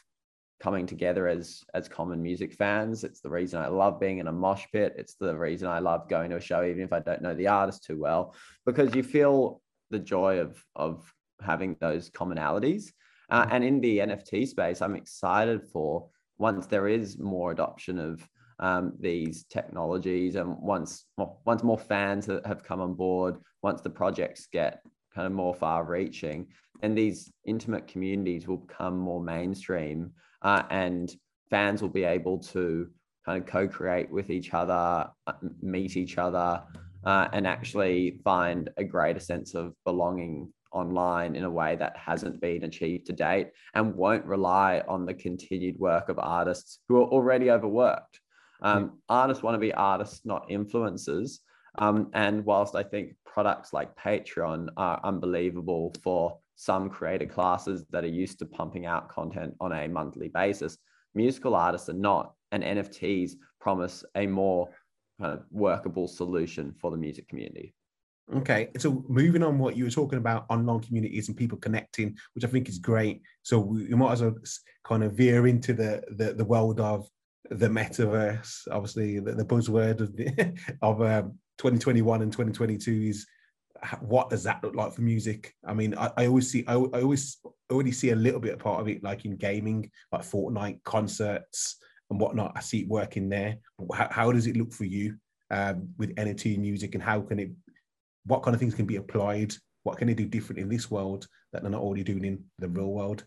coming together as as common music fans. It's the reason I love being in a mosh pit. It's the reason I love going to a show, even if I don't know the artist too well, because you feel the joy of of having those commonalities. Uh, and in the NFT space, I'm excited for once there is more adoption of um, these technologies and once once more fans have come on board, once the projects get kind of more far reaching, and these intimate communities will become more mainstream uh, and fans will be able to kind of co-create with each other, uh, meet each other, uh, and actually find a greater sense of belonging online in a way that hasn't been achieved to date and won't rely on the continued work of artists who are already overworked. Um. Artists want to be artists, not influencers. Um, and whilst I think products like Patreon are unbelievable for some creator classes that are used to pumping out content on a monthly basis, musical artists are not. And NFTs promise a more kind of workable solution for the music community. Okay, so moving on, what you were talking about online communities and people connecting, which I think is great. So we, might as well kind of veer into the the, the world of the metaverse. Obviously, the, the buzzword of, the, [laughs] of um, 2021 and 2022 is what does that look like for music? I mean, I, I always see, I, I, always already see a little bit of part of it, like in gaming, like Fortnite concerts and whatnot. I see it working there. How, how does it look for you um, with NFT music, and how can it? What kind of things can be applied? What can they do different in this world that they're not already doing in the real world?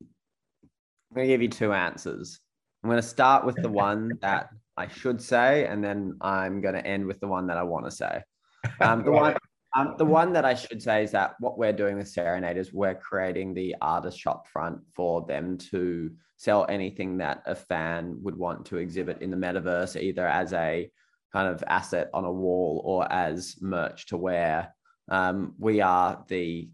I'm going to give you two answers. I'm going to start with the one that I should say, and then I'm going to end with the one that I want to say. [laughs] Um, the one, um, the one that I should say is that what we're doing with Serenade is we're creating the artist shop front for them to sell anything that a fan would want to exhibit in the metaverse, either as a kind of asset on a wall or as merch to wear. Um, we are the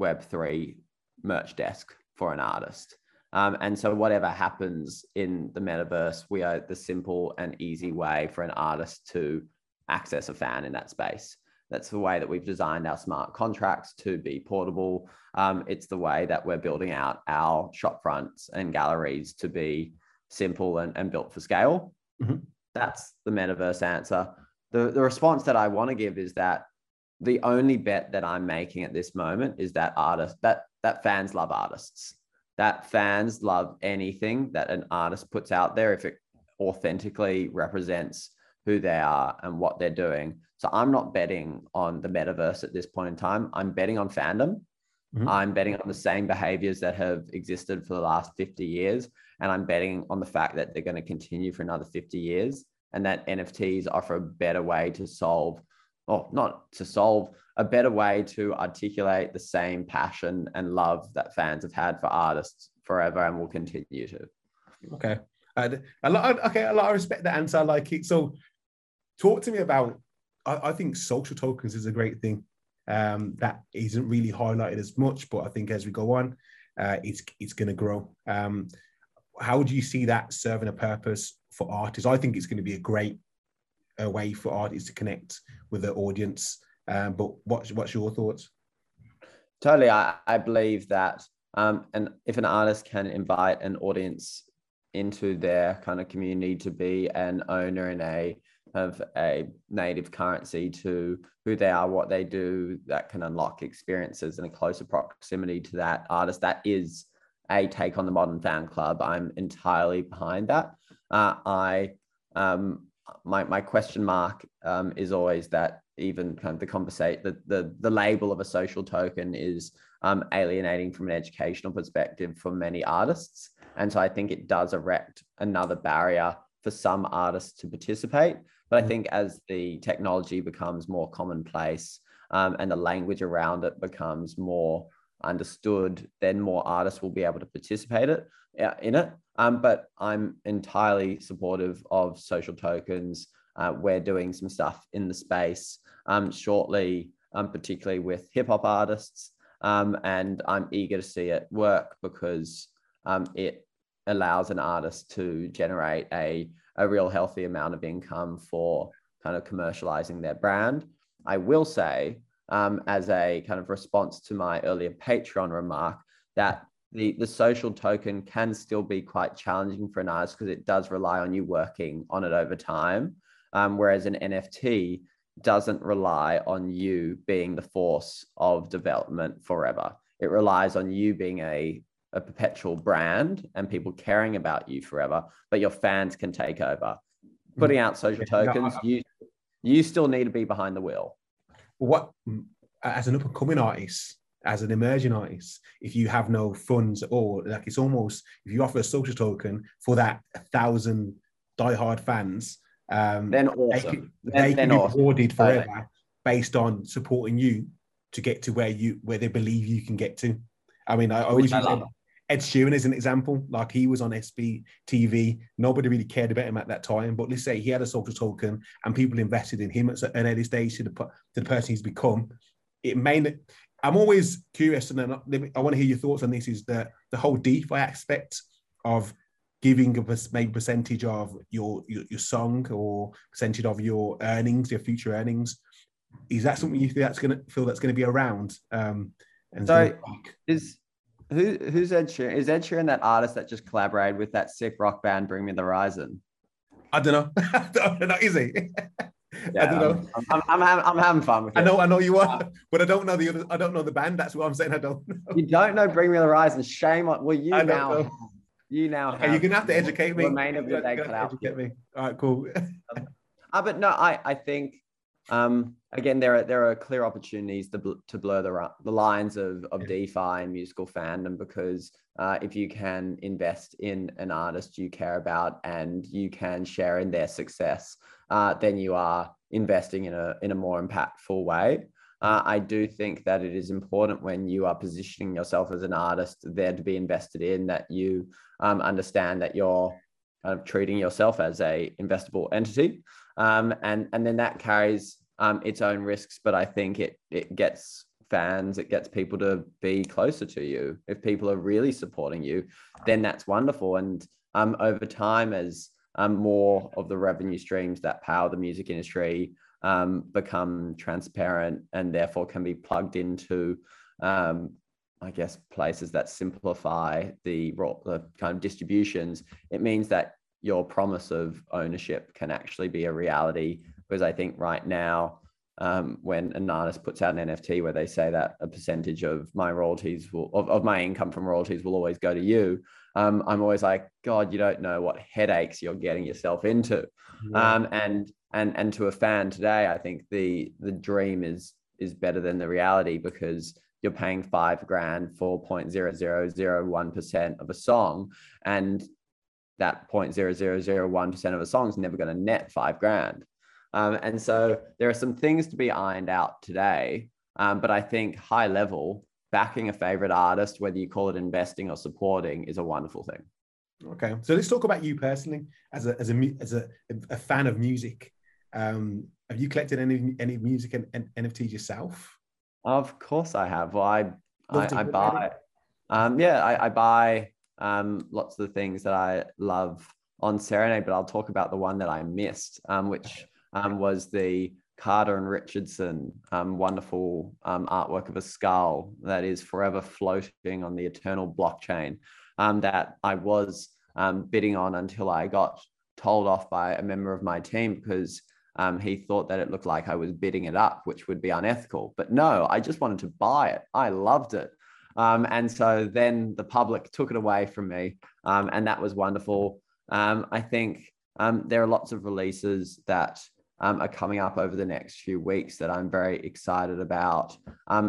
Web3 merch desk for an artist. Um, and so, whatever happens in the metaverse, we are the simple and easy way for an artist to access a fan in that space. That's the way that we've designed our smart contracts to be portable. Um, it's the way that we're building out our shop fronts and galleries to be simple and, and built for scale. Mm-hmm. That's the metaverse answer. The, the response that I want to give is that the only bet that I'm making at this moment is that artists that that fans love artists that fans love anything that an artist puts out there if it authentically represents who they are and what they're doing. So I'm not betting on the metaverse at this point in time. I'm betting on fandom. Mm-hmm. I'm betting on the same behaviors that have existed for the last 50 years. And I'm betting on the fact that they're going to continue for another 50 years and that NFTs offer a better way to solve, or not to solve, a better way to articulate the same passion and love that fans have had for artists forever and will continue to. Okay. Uh, a lot. Of, okay, a lot. of respect that answer. I like it. So, talk to me about. I, I think social tokens is a great thing. Um, that isn't really highlighted as much, but I think as we go on, uh, it's it's going to grow. Um, how do you see that serving a purpose for artists? I think it's going to be a great a way for artists to connect with their audience um, but what's what's your thoughts? Totally, I, I believe that, um, and if an artist can invite an audience into their kind of community to be an owner and a of a native currency to who they are, what they do, that can unlock experiences and a closer proximity to that artist. That is a take on the modern fan club. I'm entirely behind that. Uh, I um, my my question mark um, is always that even kind of the conversation, the, the, the label of a social token is um, alienating from an educational perspective for many artists. And so I think it does erect another barrier for some artists to participate. But I mm-hmm. think as the technology becomes more commonplace um, and the language around it becomes more understood, then more artists will be able to participate it, uh, in it. Um, but I'm entirely supportive of social tokens. Uh, we're doing some stuff in the space um, shortly, um, particularly with hip hop artists. Um, and I'm eager to see it work because um, it allows an artist to generate a, a real healthy amount of income for kind of commercializing their brand. I will say, um, as a kind of response to my earlier Patreon remark, that the, the social token can still be quite challenging for an artist because it does rely on you working on it over time. Um, whereas an NFT, doesn't rely on you being the force of development forever. It relies on you being a, a perpetual brand and people caring about you forever, but your fans can take over. Putting out social tokens, you you still need to be behind the wheel. What as an up and coming artist, as an emerging artist, if you have no funds or like it's almost if you offer a social token for that thousand diehard fans, um, then awesome. They can, then, can be awesome. rewarded forever Perfect. based on supporting you to get to where you where they believe you can get to. I mean, I always use Ed, Sheeran is an example. Like he was on SB TV, nobody really cared about him at that time. But let's say he had a social token and people invested in him at an early stage to the, to the person he's become. It may. I'm always curious, and I want to hear your thoughts on this. Is the the whole DeFi aspect of giving a maybe percentage of your, your, your song or percentage of your earnings, your future earnings. Is that something you feel that's going to feel that's going to be around? Um, and so is who who's Ed Sheeran? Is Ed Sheeran that artist that just collaborated with that sick rock band Bring Me the Horizon? I don't know. [laughs] I don't know. Is he? [laughs] Yeah, I don't know. I'm, I'm, I'm, I'm having fun with it. I know, I know you are, but I don't know the other. I don't know the band. That's what I'm saying. I don't know. You don't know Bring Me the Horizon. Shame on. Well, you now. You now okay, you're gonna have to educate me. The Remain of the day cut out. Educate me. All right, cool. [laughs] uh, but no, I I think um, again there are there are clear opportunities to, to blur the the lines of of DeFi and musical fandom because uh, if you can invest in an artist you care about and you can share in their success, uh, then you are investing in a in a more impactful way. Uh, I do think that it is important when you are positioning yourself as an artist there to be invested in that you um, understand that you're kind of treating yourself as a investable entity, um, and and then that carries um, its own risks. But I think it it gets fans, it gets people to be closer to you. If people are really supporting you, then that's wonderful. And um, over time, as um, more of the revenue streams that power the music industry um, become transparent and therefore can be plugged into, um, I guess, places that simplify the, the kind of distributions, it means that your promise of ownership can actually be a reality. Because I think right now, um, when an artist puts out an NFT where they say that a percentage of my royalties will, of, of my income from royalties will always go to you, um, I'm always like, God, you don't know what headaches you're getting yourself into. Yeah. Um, and and and to a fan today, I think the the dream is is better than the reality because you're paying five grand for 0.0001% of a song and that 0.0001% of a song is never going to net five grand um, and so there are some things to be ironed out today um, but i think high level backing a favorite artist whether you call it investing or supporting is a wonderful thing okay so let's talk about you personally as a as a as a, a fan of music um, have you collected any any music and, and NFTs yourself? Of course, I have. Well, I I, I buy, um, yeah, I, I buy um, lots of the things that I love on Serenade, but I'll talk about the one that I missed, um, which um, was the Carter and Richardson um, wonderful um, artwork of a skull that is forever floating on the eternal blockchain um, that I was um, bidding on until I got told off by a member of my team because um, he thought that it looked like I was bidding it up, which would be unethical. But no, I just wanted to buy it. I loved it. Um, and so then the public took it away from me. Um, and that was wonderful. I think there are lots of releases that um, are coming up over the next few weeks that I'm very excited about.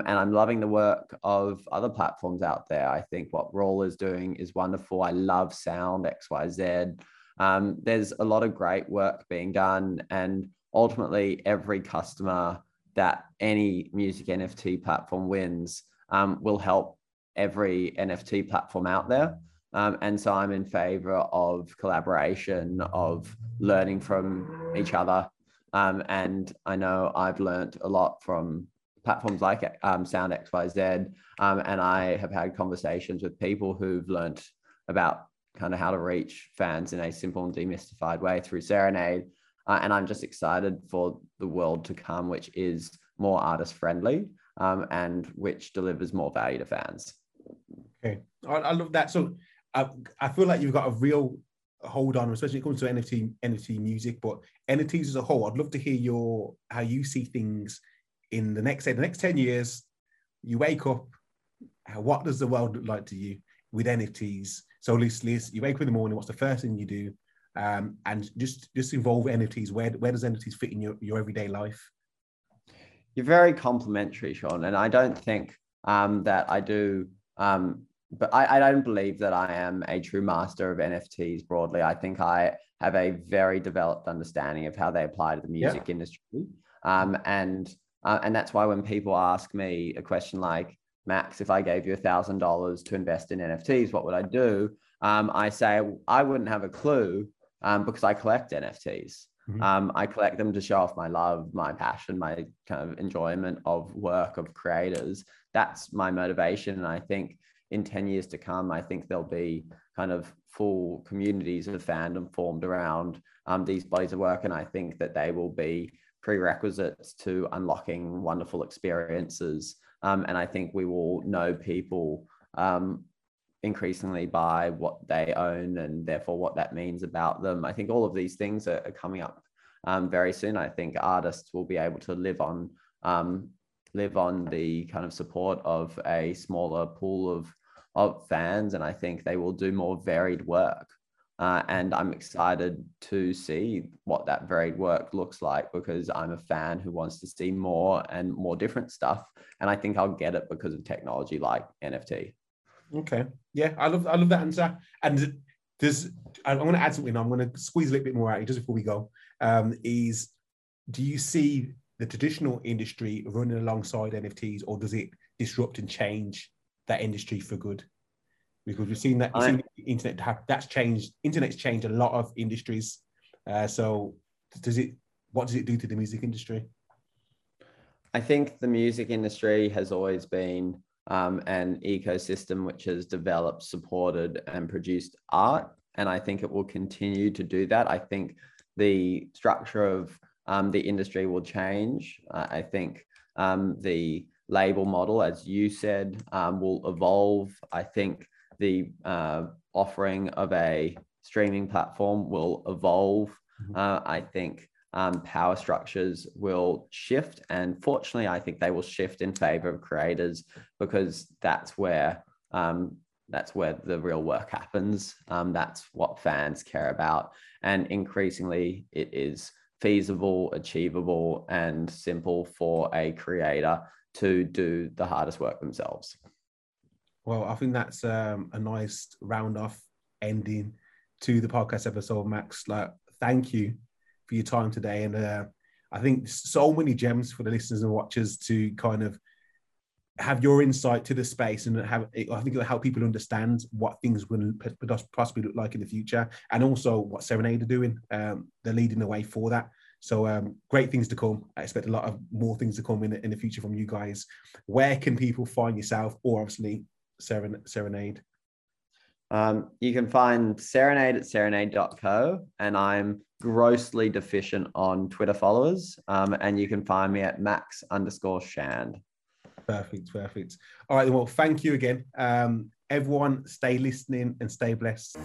and I'm loving the work of other platforms out there. I think what Royal is doing is wonderful. I love Sound XYZ. Um, there's a lot of great work being done, and ultimately every customer that any music NFT platform wins um, will help every NFT platform out there. Um, and so I'm in favor of collaboration, of learning from each other. Um, and I know I've learned a lot from platforms like um, Sound XYZ. Um, and I have had conversations with people who've learned about kind of how to reach fans in a simple and demystified way through Serenade uh, and I'm just excited for the world to come, which is more artist friendly um, and which delivers more value to fans. Okay, I, I love that. So I, I feel like you've got a real hold on, especially when it comes to NFT NFT music, but NFTs as a whole. I'd love to hear your how you see things in the next say the next ten years. You wake up, what does the world look like to you with NFTs? So, Liz, Liz, you wake up in the morning. What's the first thing you do? Um, and just just involve NFTs. Where where does NFTs fit in your, your everyday life? You're very complimentary, Sean, and I don't think um, that I do um, but I, I don't believe that I am a true master of NFTs broadly. I think I have a very developed understanding of how they apply to the music yeah. industry. Um, and uh, and that's why when people ask me a question like, Max, if I gave you a thousand dollars to invest in NFTs, what would I do? Um, I say I wouldn't have a clue um, because I collect NFTs. Mm-hmm. Um, I collect them to show off my love, my passion, my kind of enjoyment of work of creators. That's my motivation, and I think in 10 years to come, I think there'll be kind of full communities of fandom formed around um, these bodies of work. And I think that they will be prerequisites to unlocking wonderful experiences. Um, and I think we will know people um, increasingly by what they own and therefore what that means about them. I think all of these things are, are coming up um, very soon. I think artists will be able to live on um, live on the kind of support of a smaller pool of of fans, and I think they will do more varied work. Uh, and I'm excited to see what that varied work looks like because I'm a fan who wants to see more and more different stuff. And I think I'll get it because of technology like NFT. Okay. Yeah, I love I love that answer. And there's I'm going to add something. I'm going to squeeze a little bit more out just before we go. Um, is do you see the traditional industry running alongside NFTs, or does it disrupt and change that industry for good? Because we've seen that, we've seen internet have, that's changed. Internet's changed a lot of industries. Uh, so does it? What does it do to the music industry? I think the music industry has always been um, an ecosystem which has developed, supported, and produced art. And I think it will continue to do that. I think the structure of um, the industry will change. Uh, I think um, the label model, as you said, um, will evolve. I think the uh, offering of a streaming platform will evolve. Mm-hmm. Uh, I think um, power structures will shift. And fortunately, I think they will shift in favor of creators because that's where um, that's where the real work happens. Um, that's what fans care about. And increasingly, it is feasible, achievable, and simple for a creator to do the hardest work themselves. Well, I think that's um, a nice round off ending to the podcast episode, Max. Like, thank you for your time today, and uh, I think so many gems for the listeners and watchers to kind of have your insight to the space and have I think it'll help people understand what things will possibly look like in the future and also what Serenade are doing. Um, they're leading the way for that. So um, great things to come. I expect a lot of more things to come in, in the future from you guys. Where can people find yourself or obviously Seren- Serenade? Um, you can find Serenade at serenade.co and I'm grossly deficient on Twitter followers. Um, and you can find me at max underscore shand. Perfect, perfect. All right, well, thank you again. Um, everyone, stay listening and stay blessed.